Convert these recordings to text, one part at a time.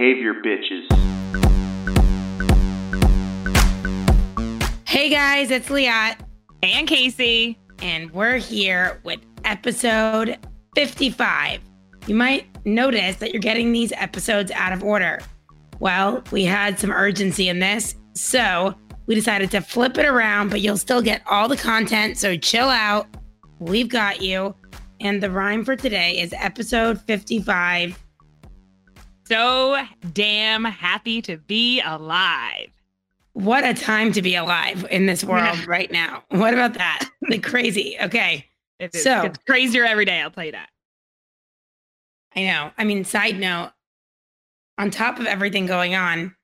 Behavior Bitches. Hey guys, it's Liat and Casey, and we're here with episode 55. You might notice that you're getting these episodes out of order. Well, we had some urgency in this, so we decided to flip it around, but you'll still get all the content, so chill out. We've got you. And the rhyme for today is episode 55. So damn happy to be alive. What a time to be alive in this world right now. What about that? Like crazy. Okay. It is, so it's crazier every day, I'll tell you that. I know. I mean, side note, on top of everything going on,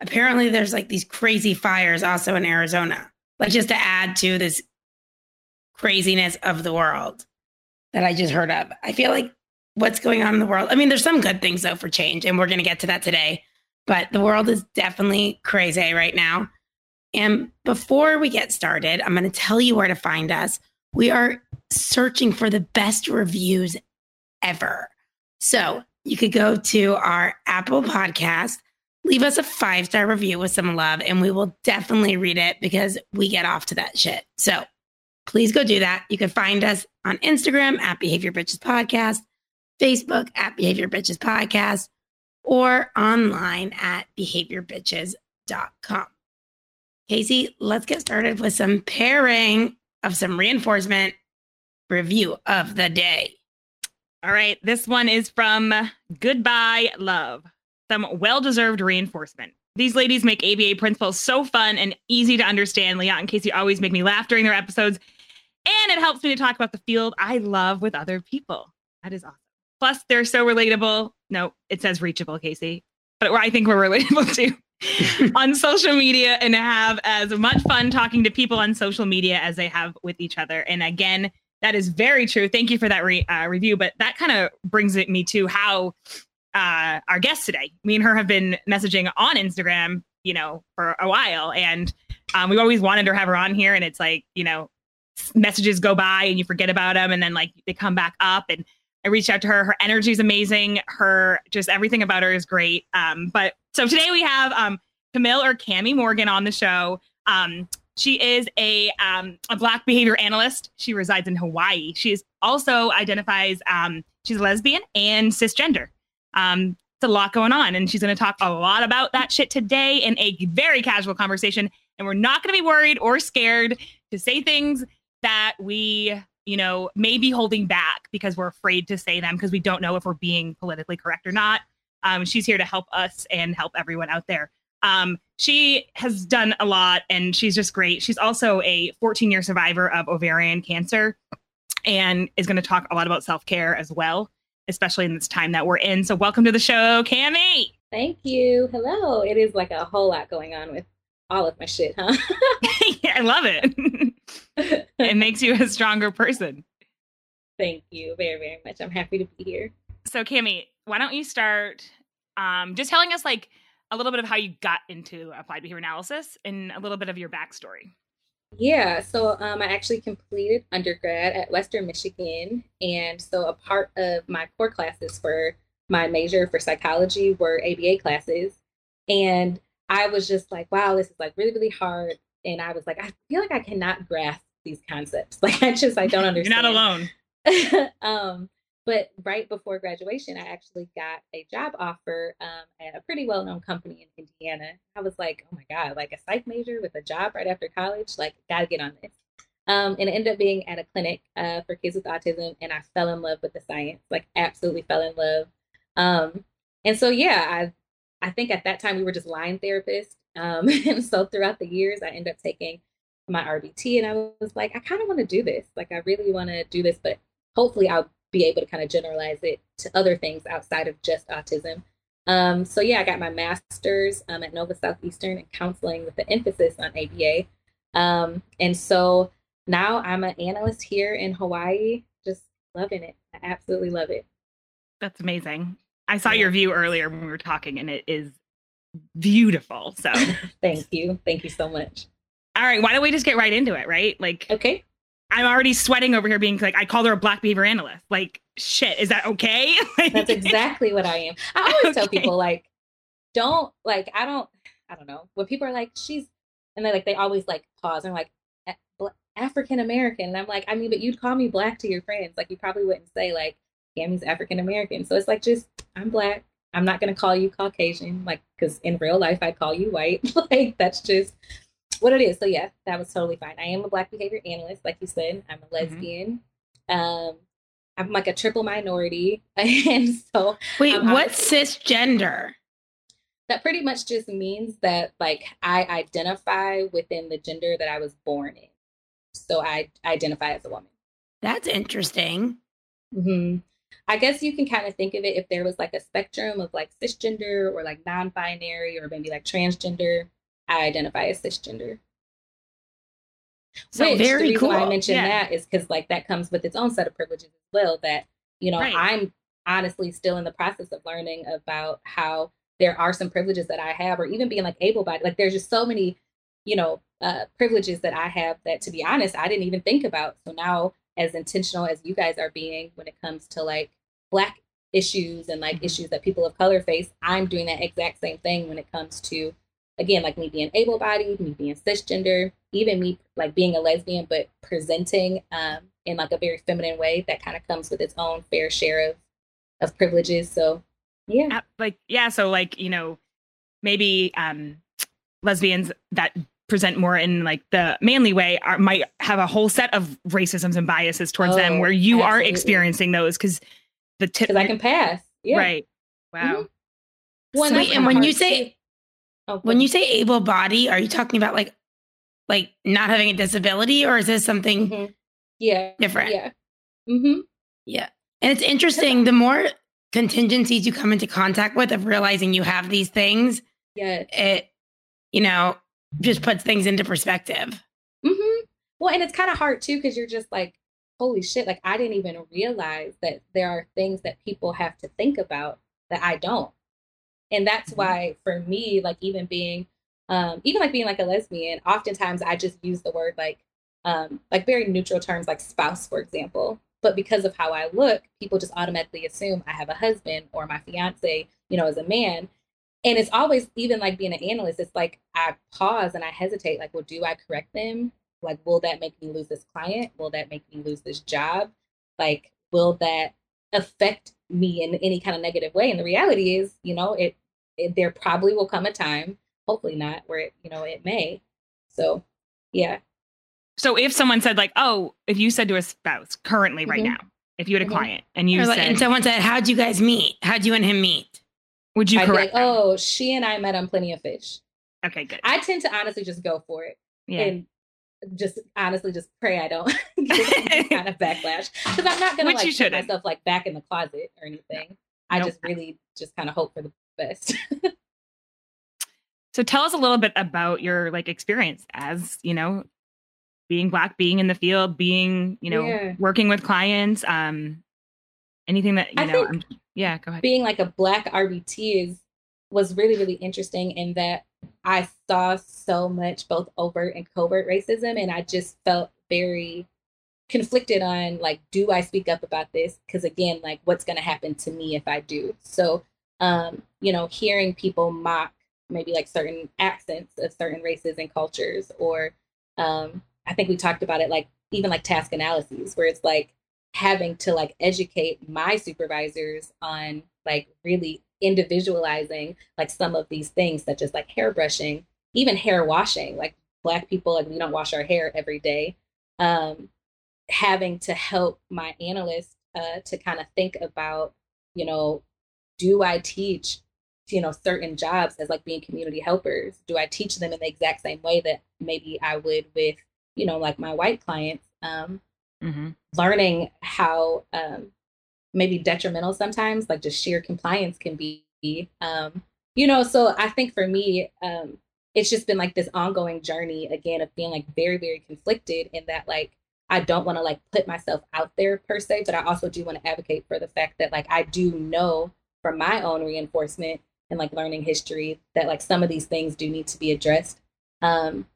apparently there's like these crazy fires also in Arizona. Like just to add to this craziness of the world that I just heard of. I feel like what's going on in the world. I mean, there's some good things though for change, and we're going to get to that today. But the world is definitely crazy right now. And before we get started, I'm going to tell you where to find us. We are searching for the best reviews ever. So you could go to our Apple podcast, leave us a five star review with some love, and we will definitely read it because we get off to that shit. So please go do that. You can find us on Instagram at Behavior Bitches Podcast, Facebook at Behavior Bitches Podcast, or online at behaviorbitches.com. Casey, let's get started with some pairing of some reinforcement review of the day. All right. This one is from Goodbye Love. Some well deserved reinforcement. These ladies make ABA principles so fun and easy to understand. Liat and Casey always make me laugh during their episodes, and it helps me to talk about the field I love with other people. That is awesome. Plus, they're so relatable. No, it says reachable, Casey, but I think we're relatable too on social media and have as much fun talking to people on social media as they have with each other. And again, that is very true. Thank you for that re- uh, review. But that kind of brings it me to how uh, our guest today, me and her have been messaging on Instagram, you know, for a while. And um, we always wanted to have her on here. And it's like, you know, messages go by and you forget about them. And then like they come back up. And I reached out to her. Her energy is amazing. Her just everything about her is great. Um, but so today we have um, Camille or Cami Morgan on the show. Um, she is a um, a Black behavior analyst. She resides in Hawaii. She is also identifies um, she's lesbian and cisgender. Um, it's a lot going on, and she's going to talk a lot about that shit today in a very casual conversation. And we're not going to be worried or scared to say things that we, you know, may be holding back because we're afraid to say them because we don't know if we're being politically correct or not. Um, she's here to help us and help everyone out there. Um, she has done a lot and she's just great. She's also a 14 year survivor of ovarian cancer and is going to talk a lot about self care as well, especially in this time that we're in. So, welcome to the show, Cami. Thank you. Hello. It is like a whole lot going on with all of my shit, huh? yeah, I love it. it makes you a stronger person. Thank you very, very much. I'm happy to be here. So, Cami, why don't you start um, just telling us like a little bit of how you got into applied behavior analysis and a little bit of your backstory. Yeah, so um, I actually completed undergrad at Western Michigan. And so a part of my core classes for my major for psychology were ABA classes. And I was just like, wow, this is like really, really hard. And I was like, I feel like I cannot grasp these concepts. Like, I just, I don't understand. You're not alone. um, but right before graduation, I actually got a job offer um, at a pretty well known company in Indiana. I was like, oh my God, like a psych major with a job right after college? Like, gotta get on this. Um, and it ended up being at a clinic uh, for kids with autism. And I fell in love with the science, like, absolutely fell in love. Um, and so, yeah, I, I think at that time we were just line therapists. Um, and so throughout the years, I ended up taking my RBT and I was like, I kind of want to do this. Like, I really want to do this, but hopefully I'll be able to kind of generalize it to other things outside of just autism. Um, so yeah, I got my master's um, at Nova Southeastern in counseling with an emphasis on ABA. Um, and so now I'm an analyst here in Hawaii, just loving it. I absolutely love it. That's amazing. I saw your view earlier when we were talking, and it is beautiful. So thank you. Thank you so much. All right, why don't we just get right into it, right? Like, okay. I'm already sweating over here being like, I called her a black behavior analyst. Like, shit, is that okay? That's exactly what I am. I always okay. tell people, like, don't like I don't I don't know when people are like she's and they like they always like pause and like African American and I'm like I mean but you'd call me black to your friends like you probably wouldn't say like Cami's African American so it's like just I'm black I'm not gonna call you Caucasian like because in real life I'd call you white like that's just what it is so yeah that was totally fine I am a black behavior analyst like you said I'm a mm-hmm. lesbian mm-hmm. um I'm like a triple minority and so wait um, what's cisgender that pretty much just means that like I identify within the gender that I was born in. So I identify as a woman. That's interesting. Mm-hmm. I guess you can kind of think of it if there was like a spectrum of like cisgender or like non-binary or maybe like transgender. I identify as cisgender. So Which, very the reason cool. Why I mentioned yeah. that is because like that comes with its own set of privileges as well. That you know right. I'm honestly still in the process of learning about how there are some privileges that I have, or even being like able bodied. Like there's just so many, you know, uh, privileges that I have that, to be honest, I didn't even think about. So now, as intentional as you guys are being when it comes to like Black issues and like mm-hmm. issues that people of color face, I'm doing that exact same thing when it comes to, again, like me being able bodied, me being cisgender, even me like being a lesbian, but presenting um, in like a very feminine way that kind of comes with its own fair share of of privileges. So yeah. Like, yeah. So, like, you know, maybe um, lesbians that present more in like the manly way are, might have a whole set of racisms and biases towards oh, them where you absolutely. are experiencing those because the tip. I can pass. Yeah. Right. Wow. Mm-hmm. Well, Sweet. And when you say, oh, when you say able body, are you talking about like, like not having a disability or is this something mm-hmm. yeah different? Yeah. Mm-hmm. Yeah. And it's interesting. The more contingencies you come into contact with of realizing you have these things, yeah, it you know just puts things into perspective. Mm-hmm. Well, and it's kind of hard too because you're just like, holy shit! Like I didn't even realize that there are things that people have to think about that I don't, and that's mm-hmm. why for me, like even being, um, even like being like a lesbian, oftentimes I just use the word like, um, like very neutral terms like spouse, for example but because of how I look, people just automatically assume I have a husband or my fiance, you know, as a man. And it's always, even like being an analyst, it's like I pause and I hesitate, like, well, do I correct them? Like, will that make me lose this client? Will that make me lose this job? Like, will that affect me in any kind of negative way? And the reality is, you know, it, it there probably will come a time, hopefully not, where it, you know, it may. So, yeah, so if someone said like, "Oh, if you said to a spouse currently mm-hmm. right now, if you had a mm-hmm. client and you like, said, and someone said, "How'd you guys meet? How'd you and him meet?" Would you I'd correct? Like, oh, she and I met on Plenty of Fish. Okay, good. I tend to honestly just go for it. Yeah. And just honestly just pray I don't get kind of backlash because I'm not gonna Which like put myself like back in the closet or anything. No. I nope. just really just kind of hope for the best. so tell us a little bit about your like experience as you know being black, being in the field, being, you know, yeah. working with clients, um, anything that, you I know, I'm, yeah, go ahead. Being like a black RBT is, was really, really interesting in that I saw so much both overt and covert racism. And I just felt very conflicted on like, do I speak up about this? Because again, like what's going to happen to me if I do? So, um, you know, hearing people mock maybe like certain accents of certain races and cultures or um, I think we talked about it like even like task analyses where it's like having to like educate my supervisors on like really individualizing like some of these things such as like hair brushing even hair washing like black people like we don't wash our hair every day um having to help my analyst uh to kind of think about you know do i teach you know certain jobs as like being community helpers? Do i teach them in the exact same way that maybe i would with you know, like my white clients, um, mm-hmm. learning how um, maybe detrimental sometimes, like just sheer compliance can be. Um, you know, so I think for me, um, it's just been like this ongoing journey again of being like very, very conflicted in that like I don't want to like put myself out there per se, but I also do want to advocate for the fact that like I do know from my own reinforcement and like learning history that like some of these things do need to be addressed. Um,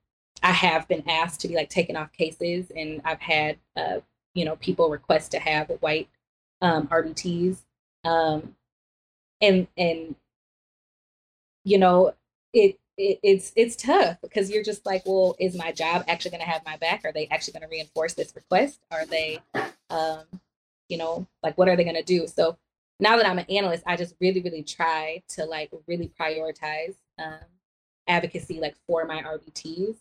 I have been asked to be like taken off cases, and I've had uh, you know people request to have white um, RBTs, um, and and you know, it, it it's it's tough because you're just like, well, is my job actually going to have my back? Are they actually going to reinforce this request? Are they, um, you know, like what are they going to do? So now that I'm an analyst, I just really, really try to like really prioritize um, advocacy like for my RBTs.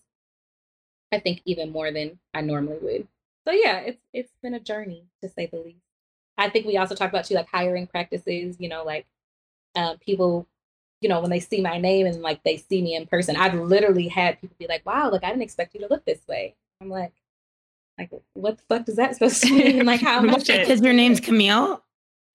I think even more than I normally would. So yeah, it's it's been a journey to say the least. I think we also talked about too like hiring practices. You know, like uh, people, you know, when they see my name and like they see me in person, I've literally had people be like, "Wow, like I didn't expect you to look this way." I'm like, like what the fuck does that supposed to mean? like how much? Because your name's Camille.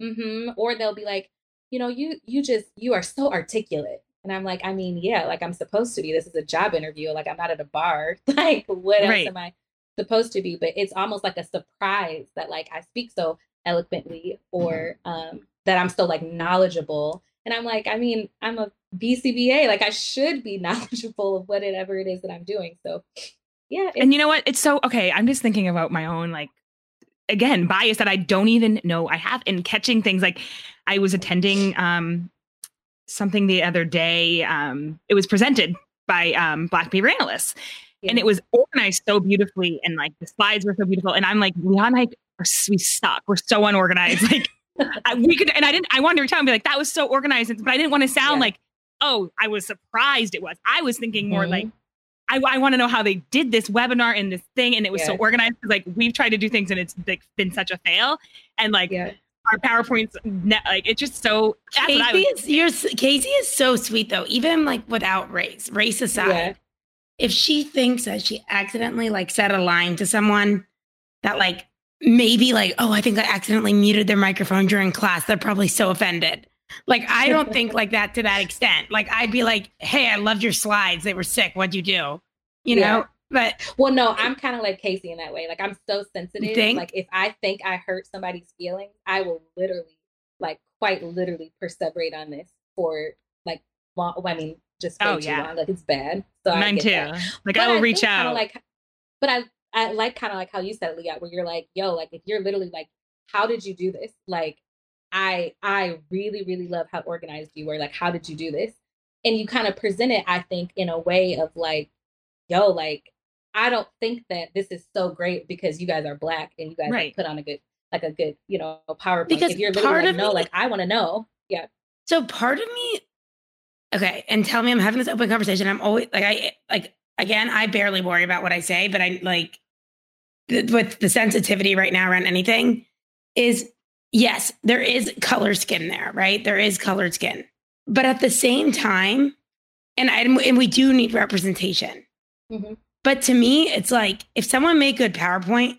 Mm-hmm. Or they'll be like, you know, you you just you are so articulate. And I'm like, I mean, yeah, like I'm supposed to be. This is a job interview. Like I'm not at a bar. like what else right. am I supposed to be? But it's almost like a surprise that like I speak so eloquently or mm-hmm. um that I'm so like knowledgeable. And I'm like, I mean, I'm a BCBA. Like I should be knowledgeable of whatever it is that I'm doing. So yeah. And you know what? It's so okay. I'm just thinking about my own like again bias that I don't even know I have in catching things like I was attending um something the other day um it was presented by um black behavior analysts yeah. and it was organized so beautifully and like the slides were so beautiful and I'm like Leon are we suck we're so unorganized like I, we could and I didn't I wanted to out and be like that was so organized but I didn't want to sound yeah. like oh I was surprised it was I was thinking more mm-hmm. like I, I want to know how they did this webinar and this thing, and it was yeah. so organized. Like we've tried to do things, and it's like been such a fail. And like. Our powerpoints, like it's just so. Casey is you're, Casey is so sweet though. Even like without race, race aside, yeah. if she thinks that she accidentally like said a line to someone that like maybe like oh I think I accidentally muted their microphone during class, they're probably so offended. Like I don't think like that to that extent. Like I'd be like, "Hey, I loved your slides. They were sick. What'd you do?" You yeah. know. But well, no, I'm kind of like Casey in that way. Like I'm so sensitive. Like if I think I hurt somebody's feelings, I will literally, like, quite literally perseverate on this for like, long, I mean, just oh yeah, long. like it's bad. So mine too. That. Like but I will I reach out. Like, but I I like kind of like how you said, it, Leah, where you're like, yo, like if you're literally like, how did you do this? Like I I really really love how organized you were. Like, how did you do this? And you kind of present it, I think, in a way of like, yo, like I don't think that this is so great because you guys are black and you guys right. put on a good like a good you know PowerPoint. Because if you're part like, of no, me, like I want to know, yeah. So part of me, okay, and tell me I'm having this open conversation. I'm always like I like again, I barely worry about what I say, but I like with the sensitivity right now around anything is yes, there is color skin there, right? There is colored skin. But at the same time, and I, and we do need representation. Mm-hmm. But to me, it's like if someone made good PowerPoint,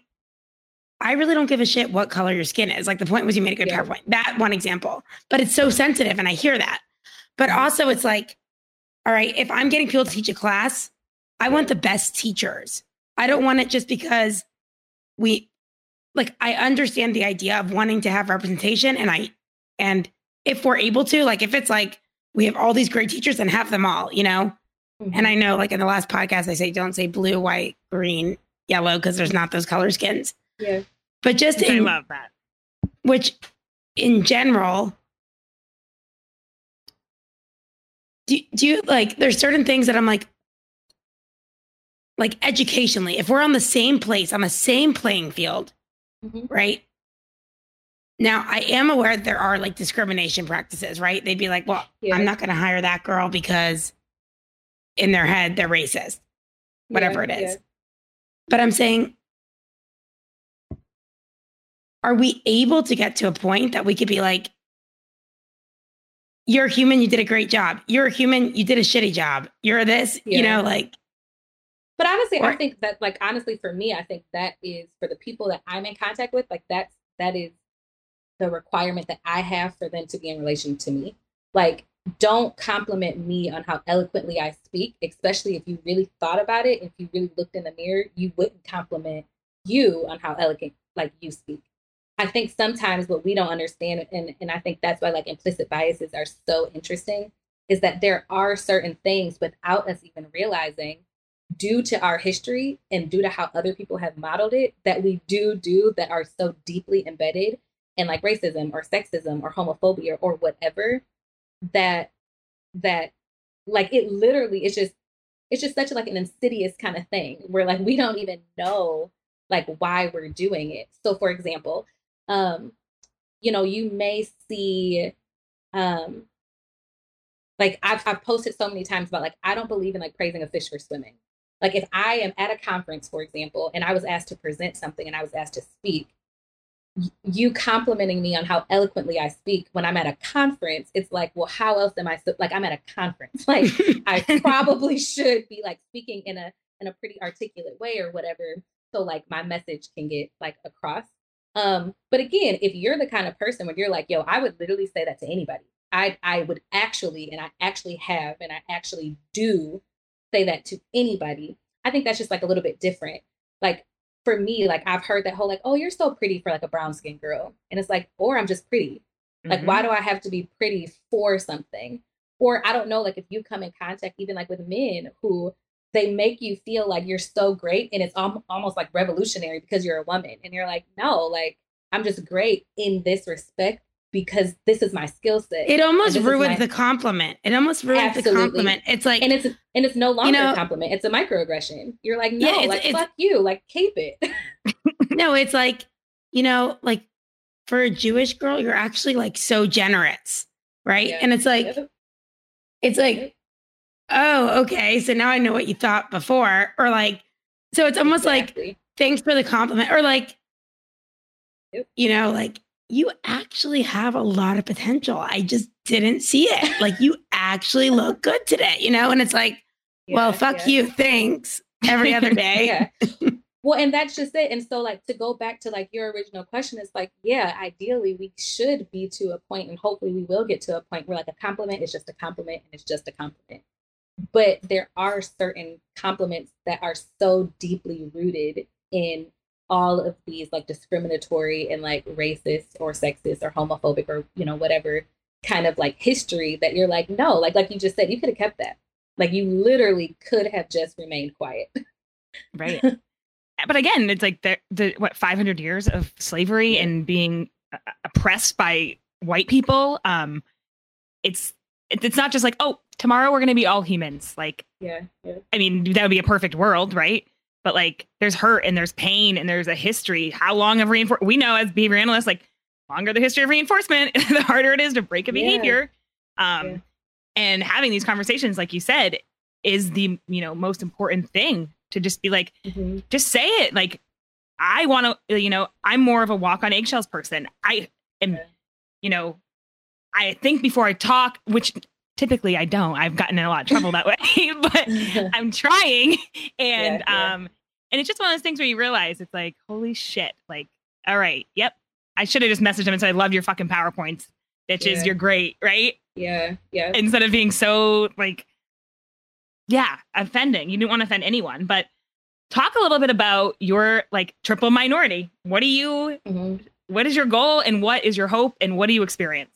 I really don't give a shit what color your skin is. Like the point was you made a good yeah. PowerPoint. That one example. But it's so sensitive and I hear that. But mm-hmm. also it's like, all right, if I'm getting people to teach a class, I want the best teachers. I don't want it just because we like I understand the idea of wanting to have representation and I and if we're able to, like if it's like we have all these great teachers and have them all, you know. Mm-hmm. And I know like in the last podcast I say don't say blue, white, green, yellow because there's not those color skins. Yeah. But just in, I love that. Which in general do, do you like there's certain things that I'm like like educationally if we're on the same place on the same playing field mm-hmm. right? Now, I am aware that there are like discrimination practices, right? They'd be like, well, yeah. I'm not going to hire that girl because in their head, they're racist, whatever yeah, it is. Yeah. But I'm saying, are we able to get to a point that we could be like, you're a human, you did a great job. You're a human, you did a shitty job. You're this, you know, like but honestly, or, I think that like honestly for me, I think that is for the people that I'm in contact with, like that's that is the requirement that I have for them to be in relation to me. Like don't compliment me on how eloquently I speak, especially if you really thought about it, if you really looked in the mirror, you wouldn't compliment you on how eloquent like you speak. I think sometimes what we don't understand, and, and I think that's why like implicit biases are so interesting, is that there are certain things without us even realizing due to our history and due to how other people have modeled it that we do do that are so deeply embedded in like racism or sexism or homophobia or whatever that that like it literally it's just it's just such like an insidious kind of thing where like we don't even know like why we're doing it. So for example, um, you know, you may see um like I've I've posted so many times about like I don't believe in like praising a fish for swimming. Like if I am at a conference, for example, and I was asked to present something and I was asked to speak, you complimenting me on how eloquently I speak when I'm at a conference, it's like, well, how else am I so, like I'm at a conference? Like I probably should be like speaking in a in a pretty articulate way or whatever, so like my message can get like across. Um, but again, if you're the kind of person where you're like, yo, I would literally say that to anybody. I I would actually, and I actually have, and I actually do say that to anybody. I think that's just like a little bit different. Like for me, like I've heard that whole like, oh, you're so pretty for like a brown skinned girl. And it's like, or I'm just pretty. Like, mm-hmm. why do I have to be pretty for something? Or I don't know, like if you come in contact even like with men who they make you feel like you're so great and it's al- almost like revolutionary because you're a woman. And you're like, no, like I'm just great in this respect because this is my skill set. It almost ruins my... the compliment. It almost ruins Absolutely. the compliment. It's like and it's and it's no longer you know, a compliment. It's a microaggression. You're like, no, yeah, it's, like it's, fuck you, like keep it. no, it's like you know, like for a Jewish girl, you're actually like so generous, right? Yeah. And it's like, yep. it's like, yep. oh, okay. So now I know what you thought before, or like, so it's almost exactly. like, thanks for the compliment, or like, yep. you know, like you actually have a lot of potential. I just didn't see it. Like you actually look good today, you know? And it's like, yeah, well, fuck yeah. you. Thanks. Every other day. well, and that's just it. And so like to go back to like your original question, it's like, yeah, ideally we should be to a point and hopefully we will get to a point where like a compliment is just a compliment and it's just a compliment. But there are certain compliments that are so deeply rooted in all of these like discriminatory and like racist or sexist or homophobic or you know whatever kind of like history that you're like no like like you just said you could have kept that. Like you literally could have just remained quiet. Right. But again it's like the, the what 500 years of slavery and being uh, oppressed by white people um it's it's not just like oh tomorrow we're going to be all humans like yeah, yeah. I mean that would be a perfect world right but like there's hurt and there's pain and there's a history. How long of reinforcement? We know as behavior analysts, like longer the history of reinforcement, the harder it is to break a behavior. Yeah. Um, yeah. And having these conversations, like you said, is the you know most important thing to just be like, mm-hmm. just say it. Like I want to, you know, I'm more of a walk on eggshells person. I am, yeah. you know, I think before I talk, which typically I don't. I've gotten in a lot of trouble that way, but I'm trying. And yeah, yeah. um and it's just one of those things where you realize it's like, holy shit, like, all right, yep. I should have just messaged him and said, I love your fucking PowerPoints. Bitches, yeah. you're great, right? Yeah, yeah. Instead of being so like, yeah, offending. You didn't want to offend anyone, but talk a little bit about your like triple minority. What do you mm-hmm. what is your goal and what is your hope and what do you experience?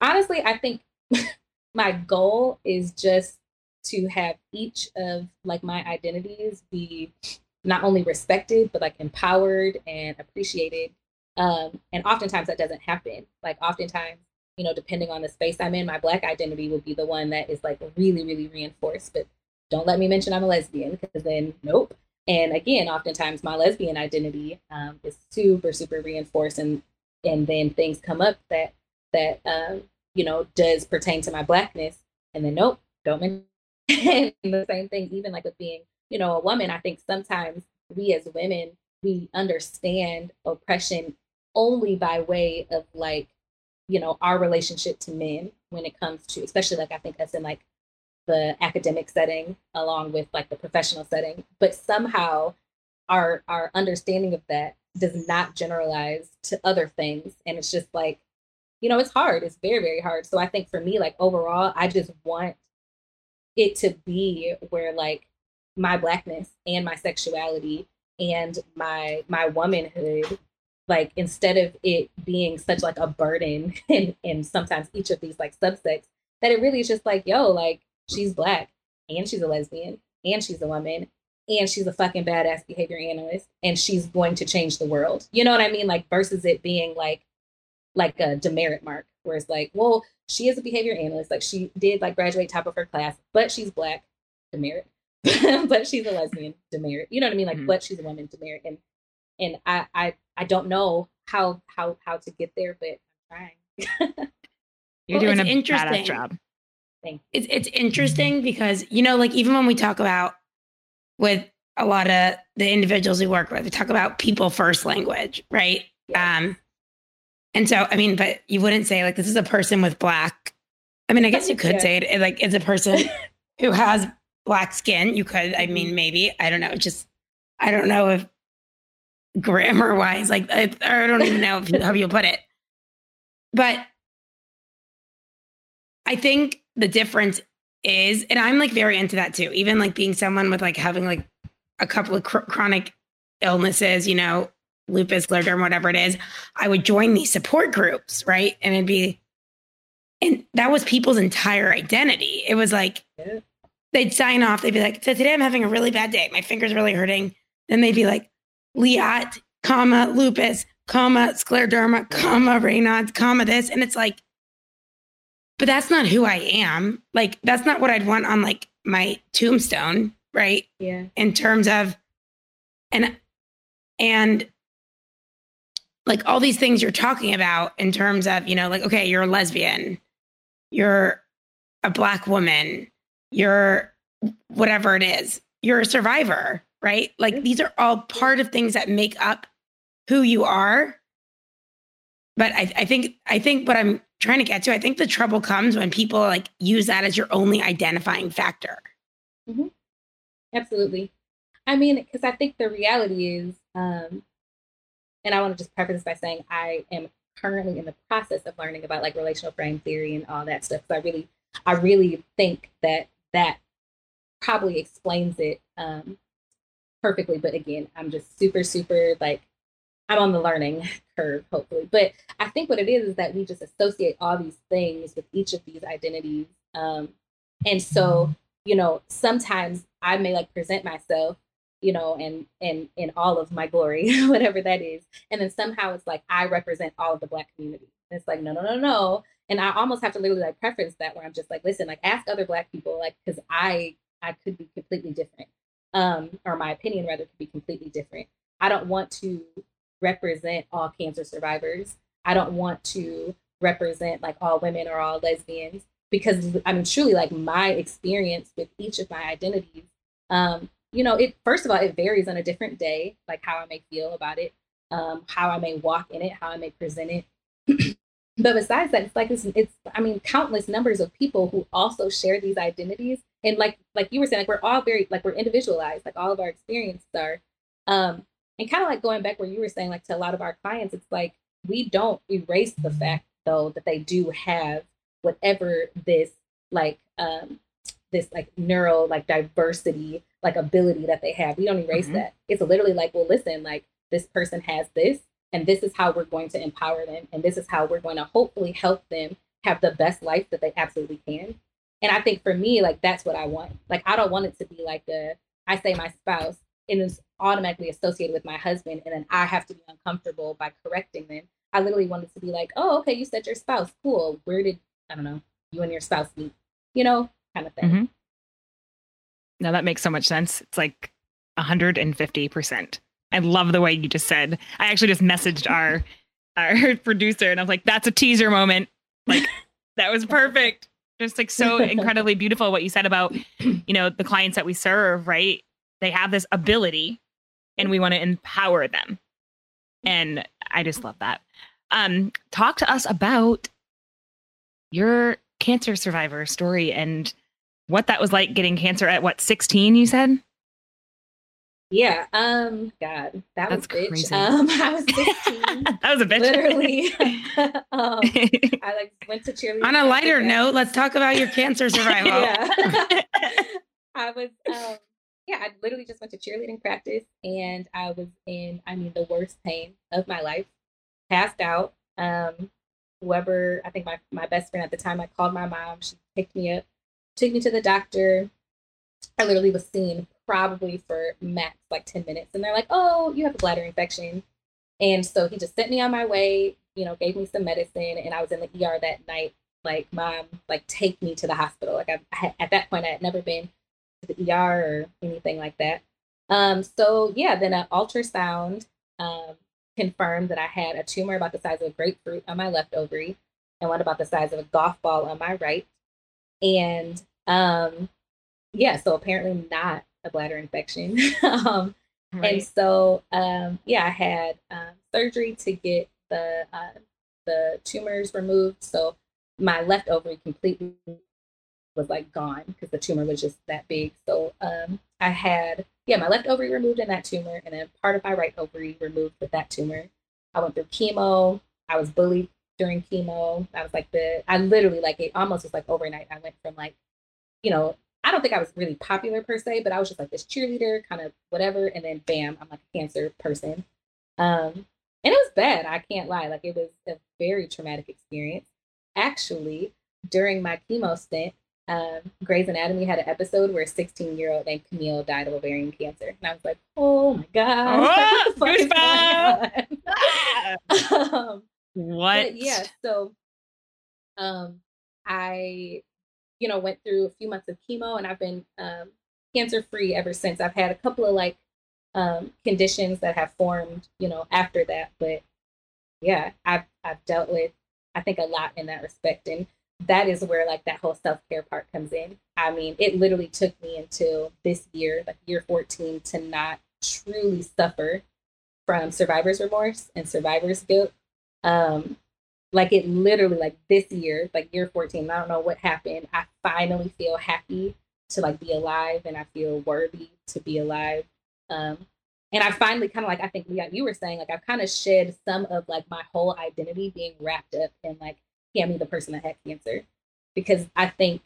Honestly, I think my goal is just to have each of like my identities be not only respected but like empowered and appreciated. Um and oftentimes that doesn't happen. Like oftentimes you know depending on the space i'm in my black identity will be the one that is like really really reinforced. But don't let me mention i'm a lesbian because then nope. And again oftentimes my lesbian identity um, is super super reinforced and and then things come up that that um, you know, does pertain to my blackness. And then, nope, don't mention the same thing, even like with being, you know, a woman. I think sometimes we as women, we understand oppression only by way of like, you know, our relationship to men when it comes to, especially like I think us in like the academic setting along with like the professional setting. But somehow our our understanding of that does not generalize to other things. And it's just like you know, it's hard. It's very, very hard. So I think for me, like overall, I just want it to be where like my blackness and my sexuality and my my womanhood like instead of it being such like a burden in in sometimes each of these like subsects that it really is just like yo like she's black and she's a lesbian and she's a woman and she's a fucking badass behavior analyst and she's going to change the world you know what i mean like versus it being like like a demerit mark where it's like, well, she is a behavior analyst. Like she did like graduate top of her class, but she's black, demerit. but she's a lesbian, demerit. You know what I mean? Like, mm-hmm. but she's a woman, demerit. And and I I I don't know how how how to get there, but I'm trying. You're well, doing a interesting job. It's it's interesting because you know, like even when we talk about with a lot of the individuals we work with, we talk about people first language, right? Yeah. Um, and so, I mean, but you wouldn't say like this is a person with black. I mean, I guess you could yeah. say it like it's a person who has black skin. You could, I mean, mm-hmm. maybe I don't know. Just I don't know if grammar wise, like I, I don't even know if, how you put it, but I think the difference is, and I'm like very into that too. Even like being someone with like having like a couple of cr- chronic illnesses, you know, lupus, scleroderma, whatever it is, I would join these support groups, right? And it'd be, and that was people's entire identity. It was like they'd sign off, they'd be like, so today I'm having a really bad day. My finger's really hurting. Then they'd be like, Liat, comma, lupus, comma, scleroderma, comma, Raynaud's, comma, this. And it's like, but that's not who I am. Like, that's not what I'd want on like my tombstone, right? Yeah. In terms of, and, and like all these things you're talking about in terms of, you know, like, okay, you're a lesbian, you're a black woman, you're whatever it is, you're a survivor, right? Like these are all part of things that make up who you are. But I, I think I think what I'm trying to get to, I think the trouble comes when people like use that as your only identifying factor. Mm-hmm. Absolutely. I mean, because I think the reality is, um, and I want to just preface this by saying I am currently in the process of learning about like relational frame theory and all that stuff. So I really, I really think that that probably explains it um, perfectly. But again, I'm just super, super like I'm on the learning curve, hopefully. But I think what it is is that we just associate all these things with each of these identities. Um, and so, you know, sometimes I may like present myself you know, and and in all of my glory, whatever that is. And then somehow it's like I represent all of the black community. And it's like, no, no, no, no. And I almost have to literally like preference that where I'm just like, listen, like ask other black people, like, because I I could be completely different. Um, or my opinion rather could be completely different. I don't want to represent all cancer survivors. I don't want to represent like all women or all lesbians because I mean truly like my experience with each of my identities um, you know, it first of all, it varies on a different day, like how I may feel about it, um, how I may walk in it, how I may present it. but besides that, it's like it's, it's, I mean, countless numbers of people who also share these identities, and like like you were saying, like we're all very like we're individualized, like all of our experiences are, um, and kind of like going back where you were saying, like to a lot of our clients, it's like we don't erase the fact though that they do have whatever this like um this like neural like diversity like ability that they have. We don't erase mm-hmm. that. It's literally like, well, listen, like this person has this, and this is how we're going to empower them, and this is how we're going to hopefully help them have the best life that they absolutely can. And I think for me, like that's what I want. Like I don't want it to be like a I say my spouse and it's automatically associated with my husband, and then I have to be uncomfortable by correcting them. I literally wanted to be like, oh, okay, you said your spouse, cool. Where did I don't know you and your spouse meet? You know, kind of thing. Mm-hmm. No, that makes so much sense. It's like 150%. I love the way you just said. I actually just messaged our our producer and I was like, that's a teaser moment. Like that was perfect. Just like so incredibly beautiful what you said about, you know, the clients that we serve, right? They have this ability and we want to empower them. And I just love that. Um, talk to us about your cancer survivor story and what that was like getting cancer at what 16 you said? Yeah um god that That's was bitch. crazy. um i was 16 that was a bitch. Literally. Um i like went to cheerleading on a lighter note let's talk about your cancer survival. Yeah. I was um yeah i literally just went to cheerleading practice and i was in i mean the worst pain of my life. Passed out. Um whoever i think my, my best friend at the time i called my mom. She picked me up took me to the doctor. I literally was seen probably for max like 10 minutes. And they're like, oh, you have a bladder infection. And so he just sent me on my way. you know, gave me some medicine, and I was in the ER that night. Like, mom, like, take me to the hospital. Like, I, I at that point, I had never been to the ER or anything like that. Um, so yeah, then an ultrasound um, confirmed that I had a tumor about the size of a grapefruit on my left ovary and one about the size of a golf ball on my right. And um, yeah, so apparently not a bladder infection. um, right. And so um, yeah, I had um, surgery to get the uh, the tumors removed. So my left ovary completely was like gone because the tumor was just that big. So um, I had yeah my left ovary removed in that tumor, and then part of my right ovary removed with that tumor. I went through chemo. I was bullied during chemo. I was like the I literally like it almost was like overnight. I went from like you know I don't think I was really popular per se, but I was just like this cheerleader, kind of whatever, and then bam, I'm like a cancer person. Um, and it was bad. I can't lie. Like it was a very traumatic experience. Actually, during my chemo stint, um, Grey's Anatomy had an episode where a 16 year old named Camille died of ovarian cancer. And I was like, oh my God. Oh, um, what? Yeah. So um, I, you know, went through a few months of chemo and I've been um, cancer free ever since. I've had a couple of like um, conditions that have formed, you know, after that. But yeah, I've, I've dealt with, I think, a lot in that respect. And that is where like that whole self care part comes in. I mean, it literally took me until this year, like year 14, to not truly suffer from survivor's remorse and survivor's guilt. Um, like it literally, like this year, like year 14, I don't know what happened. I finally feel happy to like be alive and I feel worthy to be alive. Um, and I finally kind of like, I think like you were saying, like I've kind of shed some of like my whole identity being wrapped up in like Cami, the person that had cancer, because I think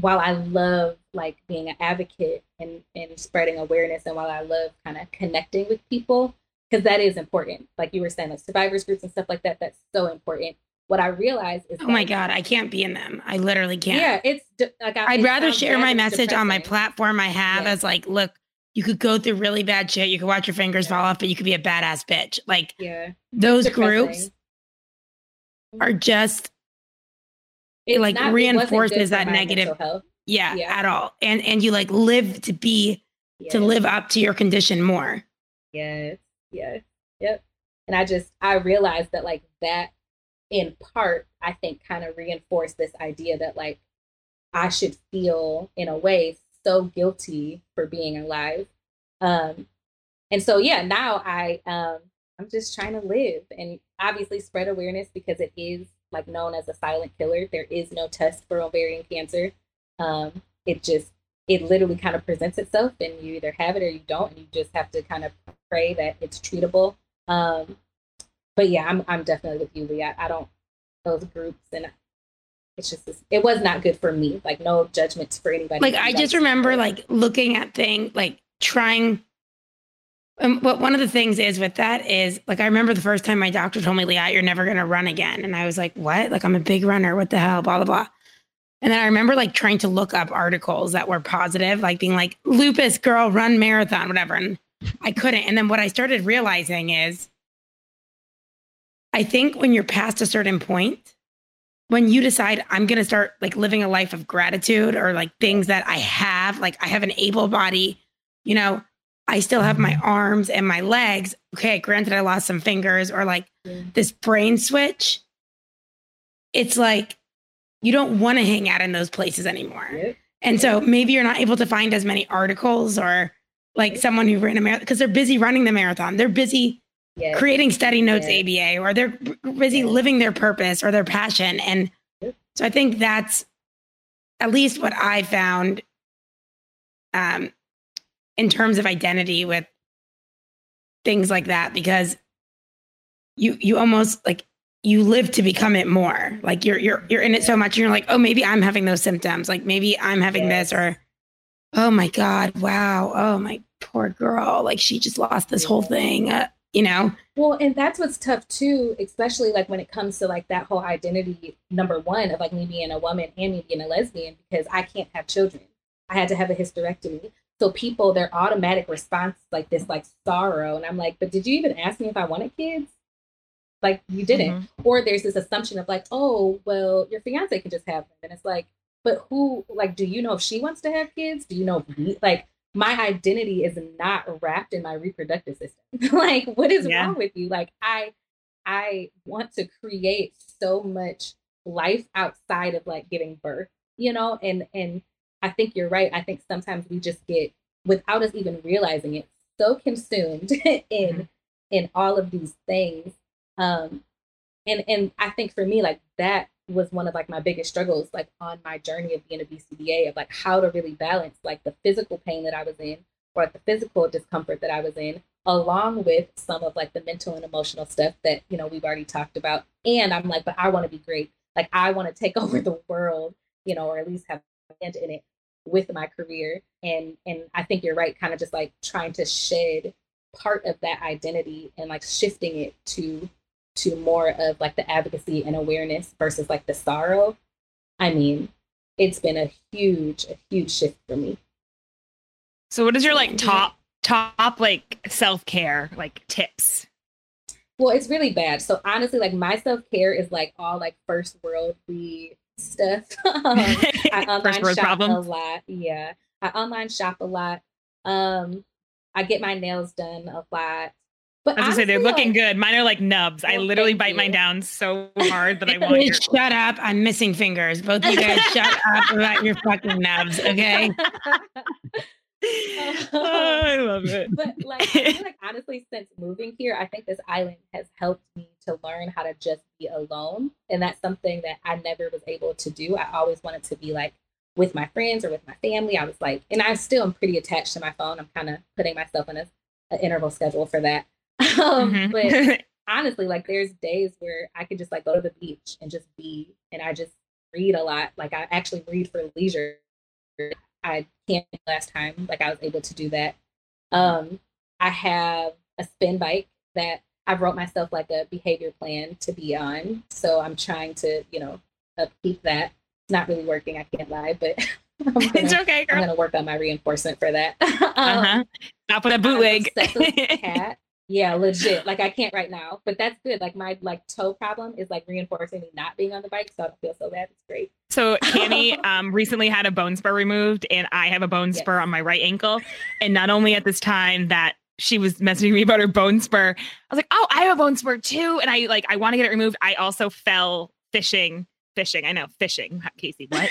while I love like being an advocate and, and spreading awareness, and while I love kind of connecting with people, because that is important, like you were saying, like survivors groups and stuff like that, that's so important. What I realize is, oh my god, I can't be in them. I literally can't. Yeah, it's like I, would rather share my message depressing. on my platform I have yeah. as like, look, you could go through really bad shit. You could watch your fingers yeah. fall off, but you could be a badass bitch. Like, yeah, those groups mm-hmm. are just it like not, reinforces that negative yeah, yeah, at all and and you like live to be to live up to your condition more yes yes yep and i just i realized that like that in part i think kind of reinforced this idea that like i should feel in a way so guilty for being alive um and so yeah now i um i'm just trying to live and obviously spread awareness because it is like known as a silent killer. There is no test for ovarian cancer. Um, it just it literally kind of presents itself, and you either have it or you don't, and you just have to kind of pray that it's treatable. Um, but yeah, I'm I'm definitely with you, Lee. I, I don't those groups and it's just it was not good for me. Like no judgments for anybody. Like I just remember like looking at things like trying um, but one of the things is with that is like I remember the first time my doctor told me, Leah, you're never gonna run again. And I was like, What? Like I'm a big runner. What the hell? Blah blah blah. And then I remember like trying to look up articles that were positive, like being like, lupus girl, run marathon, whatever. And I couldn't. And then what I started realizing is I think when you're past a certain point, when you decide I'm going to start like living a life of gratitude or like things that I have, like I have an able body, you know, I still have my arms and my legs. Okay, granted, I lost some fingers or like yeah. this brain switch. It's like you don't want to hang out in those places anymore. Yeah. And so maybe you're not able to find as many articles or like someone who ran a marathon because they're busy running the marathon. They're busy yes. creating study notes yes. ABA or they're busy living their purpose or their passion. And so I think that's at least what I found um, in terms of identity with things like that because you you almost like you live to become it more. Like you're you're you're in it so much and you're like oh maybe i'm having those symptoms. Like maybe i'm having this or oh my god wow. Oh my poor girl. Like she just lost this whole thing uh, you know? Well and that's what's tough too especially like when it comes to like that whole identity number one of like me being a woman and me being a lesbian because i can't have children. I had to have a hysterectomy. So people, their automatic response like this, like sorrow. And I'm like, but did you even ask me if I wanted kids? Like you didn't. Mm-hmm. Or there's this assumption of like, oh, well, your fiance can just have them. And it's like, but who like do you know if she wants to have kids? Do you know if we, like my identity is not wrapped in my reproductive system. like what is yeah. wrong with you? Like I I want to create so much life outside of like giving birth, you know? And and I think you're right. I think sometimes we just get without us even realizing it so consumed in mm-hmm. in all of these things um and and i think for me like that was one of like my biggest struggles like on my journey of being a bcba of like how to really balance like the physical pain that i was in or like, the physical discomfort that i was in along with some of like the mental and emotional stuff that you know we've already talked about. And i'm like but i want to be great. Like i want to take over the world you know or at least have hand in it with my career. And and i think you're right kind of just like trying to shed part of that identity and like shifting it to to more of like the advocacy and awareness versus like the sorrow i mean it's been a huge a huge shift for me so what is your like top top like self-care like tips well it's really bad so honestly like my self-care is like all like first world we stuff. um, I online shop problems. a lot. Yeah, I online shop a lot. Um, I get my nails done a lot. But I was gonna say they're looking like, good. Mine are like nubs. Well, I literally bite you. mine down so hard that I want. to shut up! I'm missing fingers. Both of you guys, shut up about your fucking nubs. Okay. oh, I love it. But like, I feel like honestly, since moving here, I think this island has helped me to learn how to just be alone, and that's something that I never was able to do. I always wanted to be like with my friends or with my family. I was like, and I still am pretty attached to my phone. I'm kind of putting myself in a, an interval schedule for that. Um, mm-hmm. but honestly, like there's days where I could just like go to the beach and just be, and I just read a lot. Like I actually read for leisure I can't last time. Like I was able to do that. Um, I have a spin bike that I wrote myself like a behavior plan to be on. So I'm trying to, you know, upkeep that. It's not really working. I can't lie, but gonna, it's okay. Girl. I'm gonna work on my reinforcement for that. um, uh-huh. Not for that bootleg. cat. Yeah, legit. Like I can't right now, but that's good. Like my like toe problem is like reinforcing me not being on the bike, so I don't feel so bad. It's great. So Annie um, recently had a bone spur removed, and I have a bone yes. spur on my right ankle. And not only at this time that she was messaging me about her bone spur, I was like, "Oh, I have a bone spur too," and I like I want to get it removed. I also fell fishing fishing. I know fishing, Casey. What?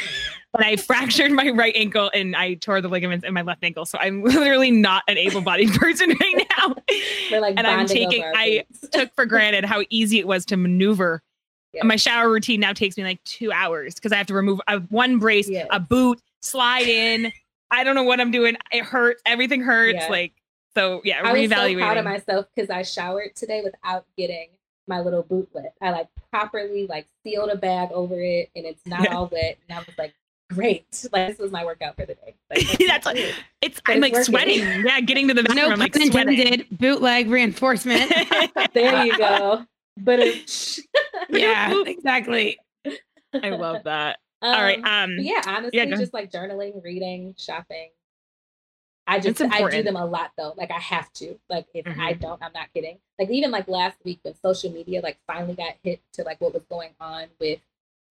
But I fractured my right ankle and I tore the ligaments in my left ankle. So I'm literally not an able-bodied person right now. Like and I'm taking. I took for granted how easy it was to maneuver. Yes. My shower routine now takes me like two hours because I have to remove a, one brace, yes. a boot, slide in. I don't know what I'm doing. It hurts. Everything hurts. Yes. Like so. Yeah. I was so proud of myself because I showered today without getting my little bootlet. I like properly like sealed a bag over it and it's not all wet. And I was like, great. Like this was my workout for the day. Like, that's like, it's but I'm it's like working. sweating. Yeah, getting to the bathroom. No I'm like sweating. Bootleg reinforcement. there you go. But yeah, exactly. I love that. Um, all right. Um yeah, honestly, yeah, just like journaling, reading, shopping, I just I do them a lot though. Like I have to. Like if mm-hmm. I don't, I'm not kidding. Like even like last week when social media like finally got hit to like what was going on with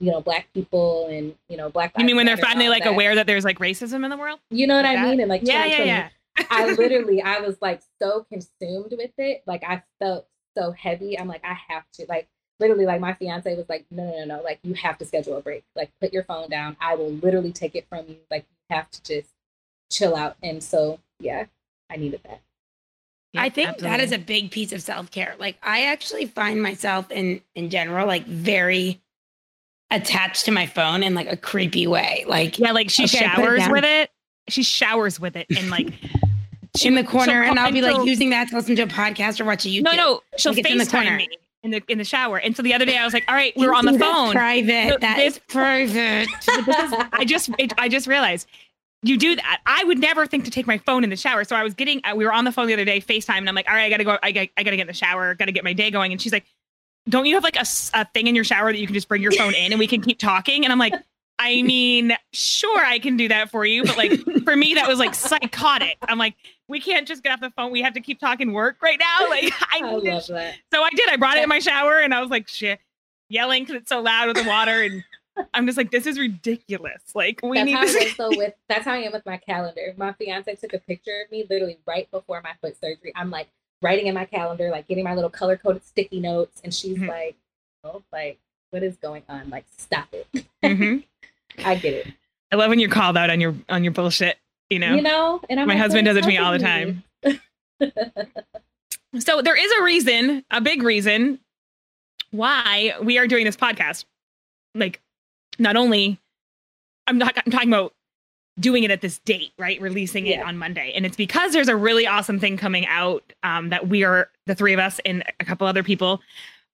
you know black people and you know black. People You mean when they're finally like that. aware that there's like racism in the world? You know what like I that? mean? And like yeah, yeah, yeah. I literally I was like so consumed with it. Like I felt so heavy. I'm like I have to like literally like my fiance was like no no no no like you have to schedule a break. Like put your phone down. I will literally take it from you. Like you have to just chill out. And so, yeah, I needed that. Yeah, I think absolutely. that is a big piece of self care. Like I actually find myself in in general like very attached to my phone in like a creepy way. Like yeah, like she okay, showers it with it. She showers with it and like in the corner, and I'll be like using that to listen to a podcast or watch a YouTube. No, no, she'll like, FaceTime me in the in the shower. And so the other day I was like, all right, we're on the phone. Private. So, that this, is private. This is, I just it, I just realized you do that. I would never think to take my phone in the shower. So I was getting, uh, we were on the phone the other day, FaceTime, and I'm like, all right, I gotta go, I I gotta get in the shower, gotta get my day going. And she's like, don't you have like a, a thing in your shower that you can just bring your phone in and we can keep talking? And I'm like, I mean, sure, I can do that for you, but like for me, that was like psychotic. I'm like, we can't just get off the phone. We have to keep talking work right now. Like, I, I love that. So I did. I brought it in my shower, and I was like, shit, yelling because it's so loud with the water, and I'm just like, this is ridiculous. Like, we that's need how this. I am so with that's how I am with my calendar. My fiance took a picture of me literally right before my foot surgery. I'm like writing in my calendar, like getting my little color coded sticky notes, and she's Mhm. like, "Oh, like what is going on? Like, stop it." Mhm. I get it. I love when you're called out on your on your bullshit. You know. You know, and I'm My like, husband does it to me all the time. So there is a reason, a big reason, why we are doing this podcast. Like, not only I'm not I'm talking about doing it at this date, right? Releasing it on Monday, and it's because there's a really awesome thing coming out um, that we are the three of us and a couple other people.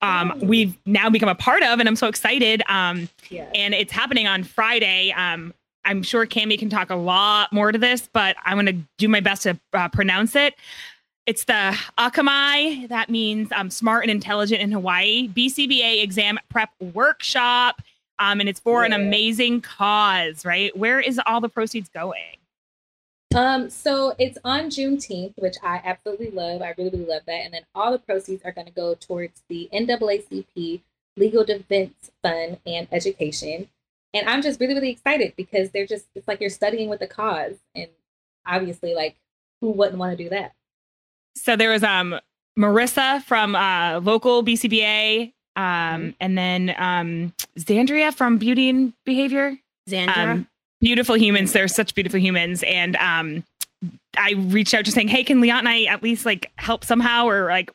Um, Ooh. we've now become a part of, and I'm so excited. Um, yeah. and it's happening on Friday. Um, I'm sure Cami can talk a lot more to this, but I'm going to do my best to uh, pronounce it. It's the Akamai. That means um, smart and intelligent in Hawaii. BCBA exam prep workshop. Um, and it's for an amazing cause, right? Where is all the proceeds going? Um, so it's on Juneteenth, which I absolutely love. I really, really love that. And then all the proceeds are going to go towards the NAACP Legal Defense Fund and education. And I'm just really, really excited because they're just, it's like you're studying with a cause. And obviously, like, who wouldn't want to do that? So there was um, Marissa from uh, local BCBA, um, and then um, Zandria from Beauty and Behavior. Xandra. um, beautiful humans. They're such beautiful humans, and um, I reached out just saying, "Hey, can Leon and I at least like help somehow, or like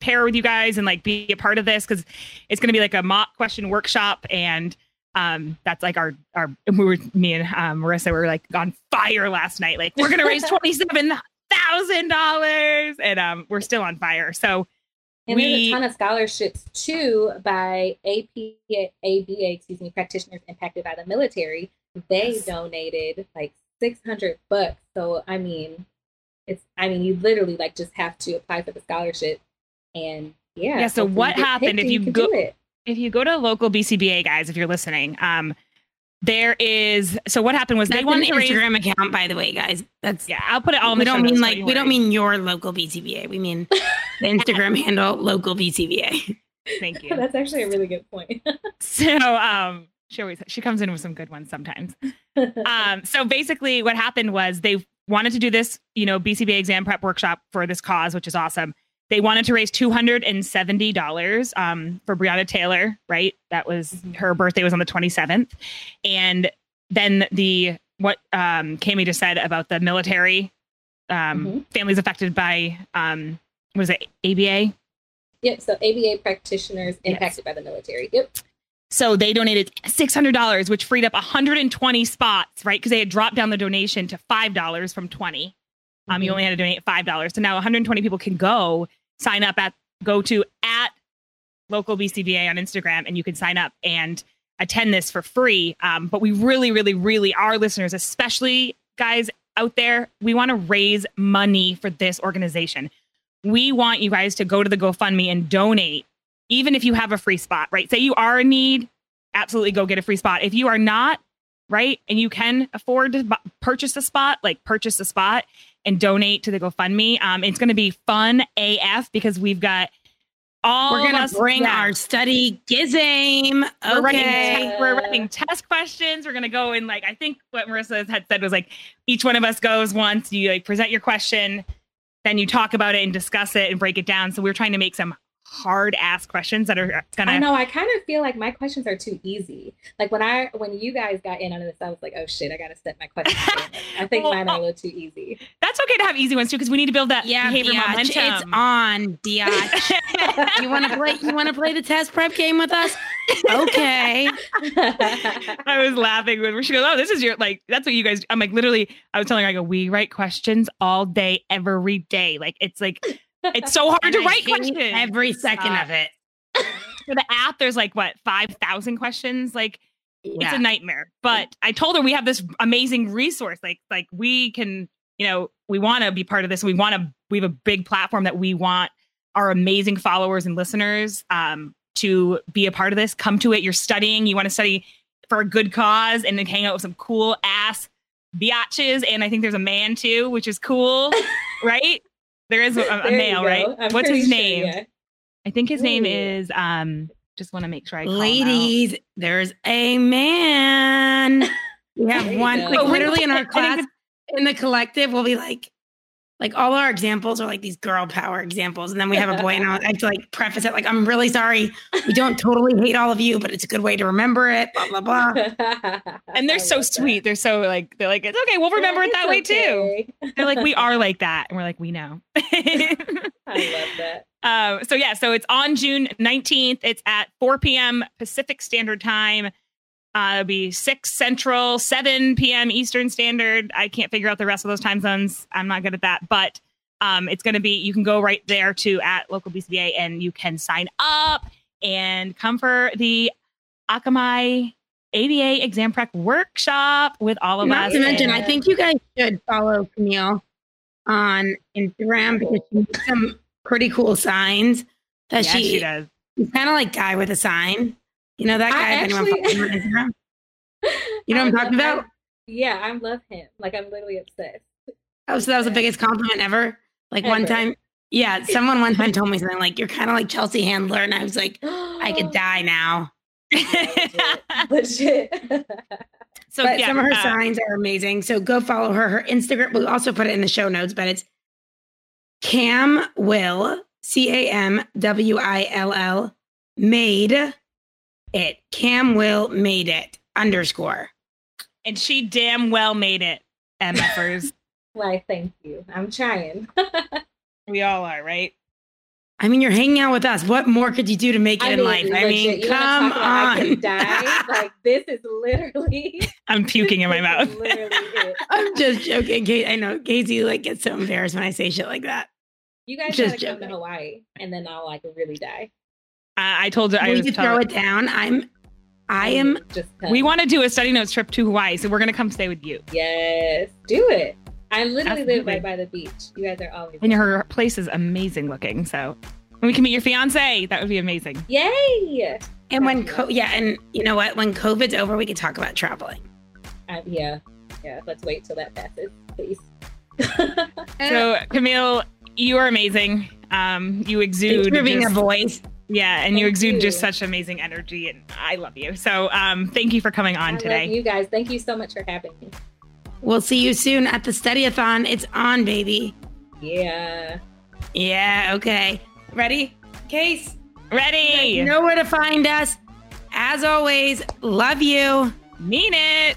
pair with you guys and like be a part of this because it's going to be like a mock question workshop and." Um, that's like our our we were me and um, Marissa were like on fire last night. Like we're gonna raise twenty seven thousand dollars, and um, we're still on fire. So And there's a ton of scholarships too by AP, ABA, excuse me, practitioners impacted by the military. They Yes. donated like 600 bucks. So, I mean, it's, I mean, you literally like just have to apply for the scholarship. And yeah. Yeah, so what happened if and you go- if you go to local BCBA guys, if you're listening, um, there is. So what happened was That's they wanted an to raise. Instagram account, by the way, guys. That's Yeah, I'll put it all. In we the don't mean like you we don't mean your local BCBA. We mean the Instagram handle local BCBA. Thank you. That's actually a really good point. So um, she always she comes in with some good ones sometimes. Um, so basically, what happened was they wanted to do this, you know, BCBA exam prep workshop for this cause, which is awesome. They wanted to raise two hundred and seventy dollars um, for Breonna Taylor. Right, that was Mhm. her birthday was on the twenty seventh, and then the what um, Cami just said about the military um, Mhm. families affected by um, what is it ABA? yep. So, ABA practitioners Yes. impacted by the military. Yep. So they donated six hundred dollars, which freed up one hundred and twenty spots, right? Because they had dropped down the donation to five dollars from twenty. Um, you Mhm. only had to donate five dollars, so now one hundred and twenty people can go sign up at go to at local BCBA on Instagram, and you can sign up and attend this for free. Um, but we really, really, really, our listeners, especially guys out there, we want to raise money for this organization. We want you guys to go to the GoFundMe and donate, even if you have a free spot, right? Say you are in need, absolutely go get a free spot. If you are not, right, and you can afford to bu- purchase a spot, like purchase a spot and donate to the GoFundMe. Um, it's going to be fun AF because we've got all We're gonna bring our study gizame. We're writing, Okay. te- we're writing test questions. We're gonna go in like I think what Marissa had said was like each one of us goes once. You like present your question, then you talk about it and discuss it and break it down. So we're trying to make some hard ass questions that are gonna. I know. I kind of feel like my questions are too easy. Like when I when you guys got in on this, I was like, oh shit, I gotta set my questions. I think Well, mine are a little too easy. That's okay to have easy ones too because we need to build that Yeah, behavior Biatch, momentum. it's on, Diatch. you want to play? You want to play the test prep game with us? Okay. I was laughing when she goes, "Oh, this is your like that's what you guys." I'm like, literally, I was telling her, I go, "We write questions all day, every day. Like it's like it's so hard to I write questions every second Uh, of it. for the app. There's like what five thousand questions. Like it's a nightmare. But I told her we have this amazing resource. Like like we can, you know, we want to be part of this. We want to. We have a big platform that we want our amazing followers and listeners um, to be a part of this. Come to it. You're studying. You want to study for a good cause and then hang out with some cool ass biatches. And I think there's a man too, which is cool, right? There is a, a There male, right? I'm What's pretty his sure, name? yeah. I think his name is um just want to make sure I call him out. Ladies, there's a man. We have one, like literally in our class, in the collective, we'll be like, like all our examples are like these girl power examples. And then we have a boy, and I have to like preface it like, I'm really sorry. We don't totally hate all of you, but it's a good way to remember it, blah, blah, blah. and they're so love sweet. They're so like they're like it's okay. We'll that. remember it It's that way too. They're like we are like that, and we're like we know. I love that. Uh, so yeah, so it's on June 19th. It's at 4 p.m. Pacific Standard Time. Uh, it'll be 6 Central, 7 p.m. Eastern Standard. I can't figure out the rest of those time zones. I'm not good at that, but um, it's going to be. You can go right there to at local BCBA and you can sign up and come for the Akamai ABA exam prep workshop with all of Not us. to mention, I think you guys should follow Camille on Instagram because she makes some pretty cool signs that yeah, she, she does. she's kind of like guy with a sign. You know that guy? actually- follows him on Instagram? You know what I'm talking about? Yeah, I love him. Like I'm literally obsessed. Oh, so that was the biggest compliment ever. Like one time, yeah, someone one time told me something like, "You're kind of like Chelsea Handler," and I was like, "I could die now." Legit. so but yeah, some of her uh, signs are amazing. So go follow her. Her Instagram. We'll also put it in the show notes, but it's Cam Will C A M W I L L made it. Cam Will made it underscore. and she damn well made it. MFers. Why, thank you. I'm trying. we all are, right? I mean, you're hanging out with us. What more could you do to make it in life? I mean, you come talk I on. die? Like this is literally I'm puking in my mouth. literally. I'm just joking. Kate, I know Casey like gets so embarrassed when I say shit like that. You guys Just gotta come to. Hawaii and then I'll like really die. I I told her I Will was you throw telling, it down? I'm, I am. just we want to do a study notes trip to Hawaii, so we're gonna come stay with you. Yes, do it. I literally live Absolutely. right by the beach. You guys are always And her place is amazing looking. So when we can meet your fiance, that would be amazing. Yay! And when, co- yeah, and you know what? When COVID's over, we can talk about traveling. Uh, yeah, yeah. Let's wait till that passes, please. So Camille, you are amazing. Um, you exude Thanks exude for being a voice. Yeah, and you exude you. just such amazing energy, and I love you. So um, thank you for coming I on love today. you guys. Thank you so much for having me. We'll see you soon at the Studyathon. It's on, baby. Yeah. Yeah, okay. Ready? Case? Ready? You know where to find us. As always, love you. Mean it.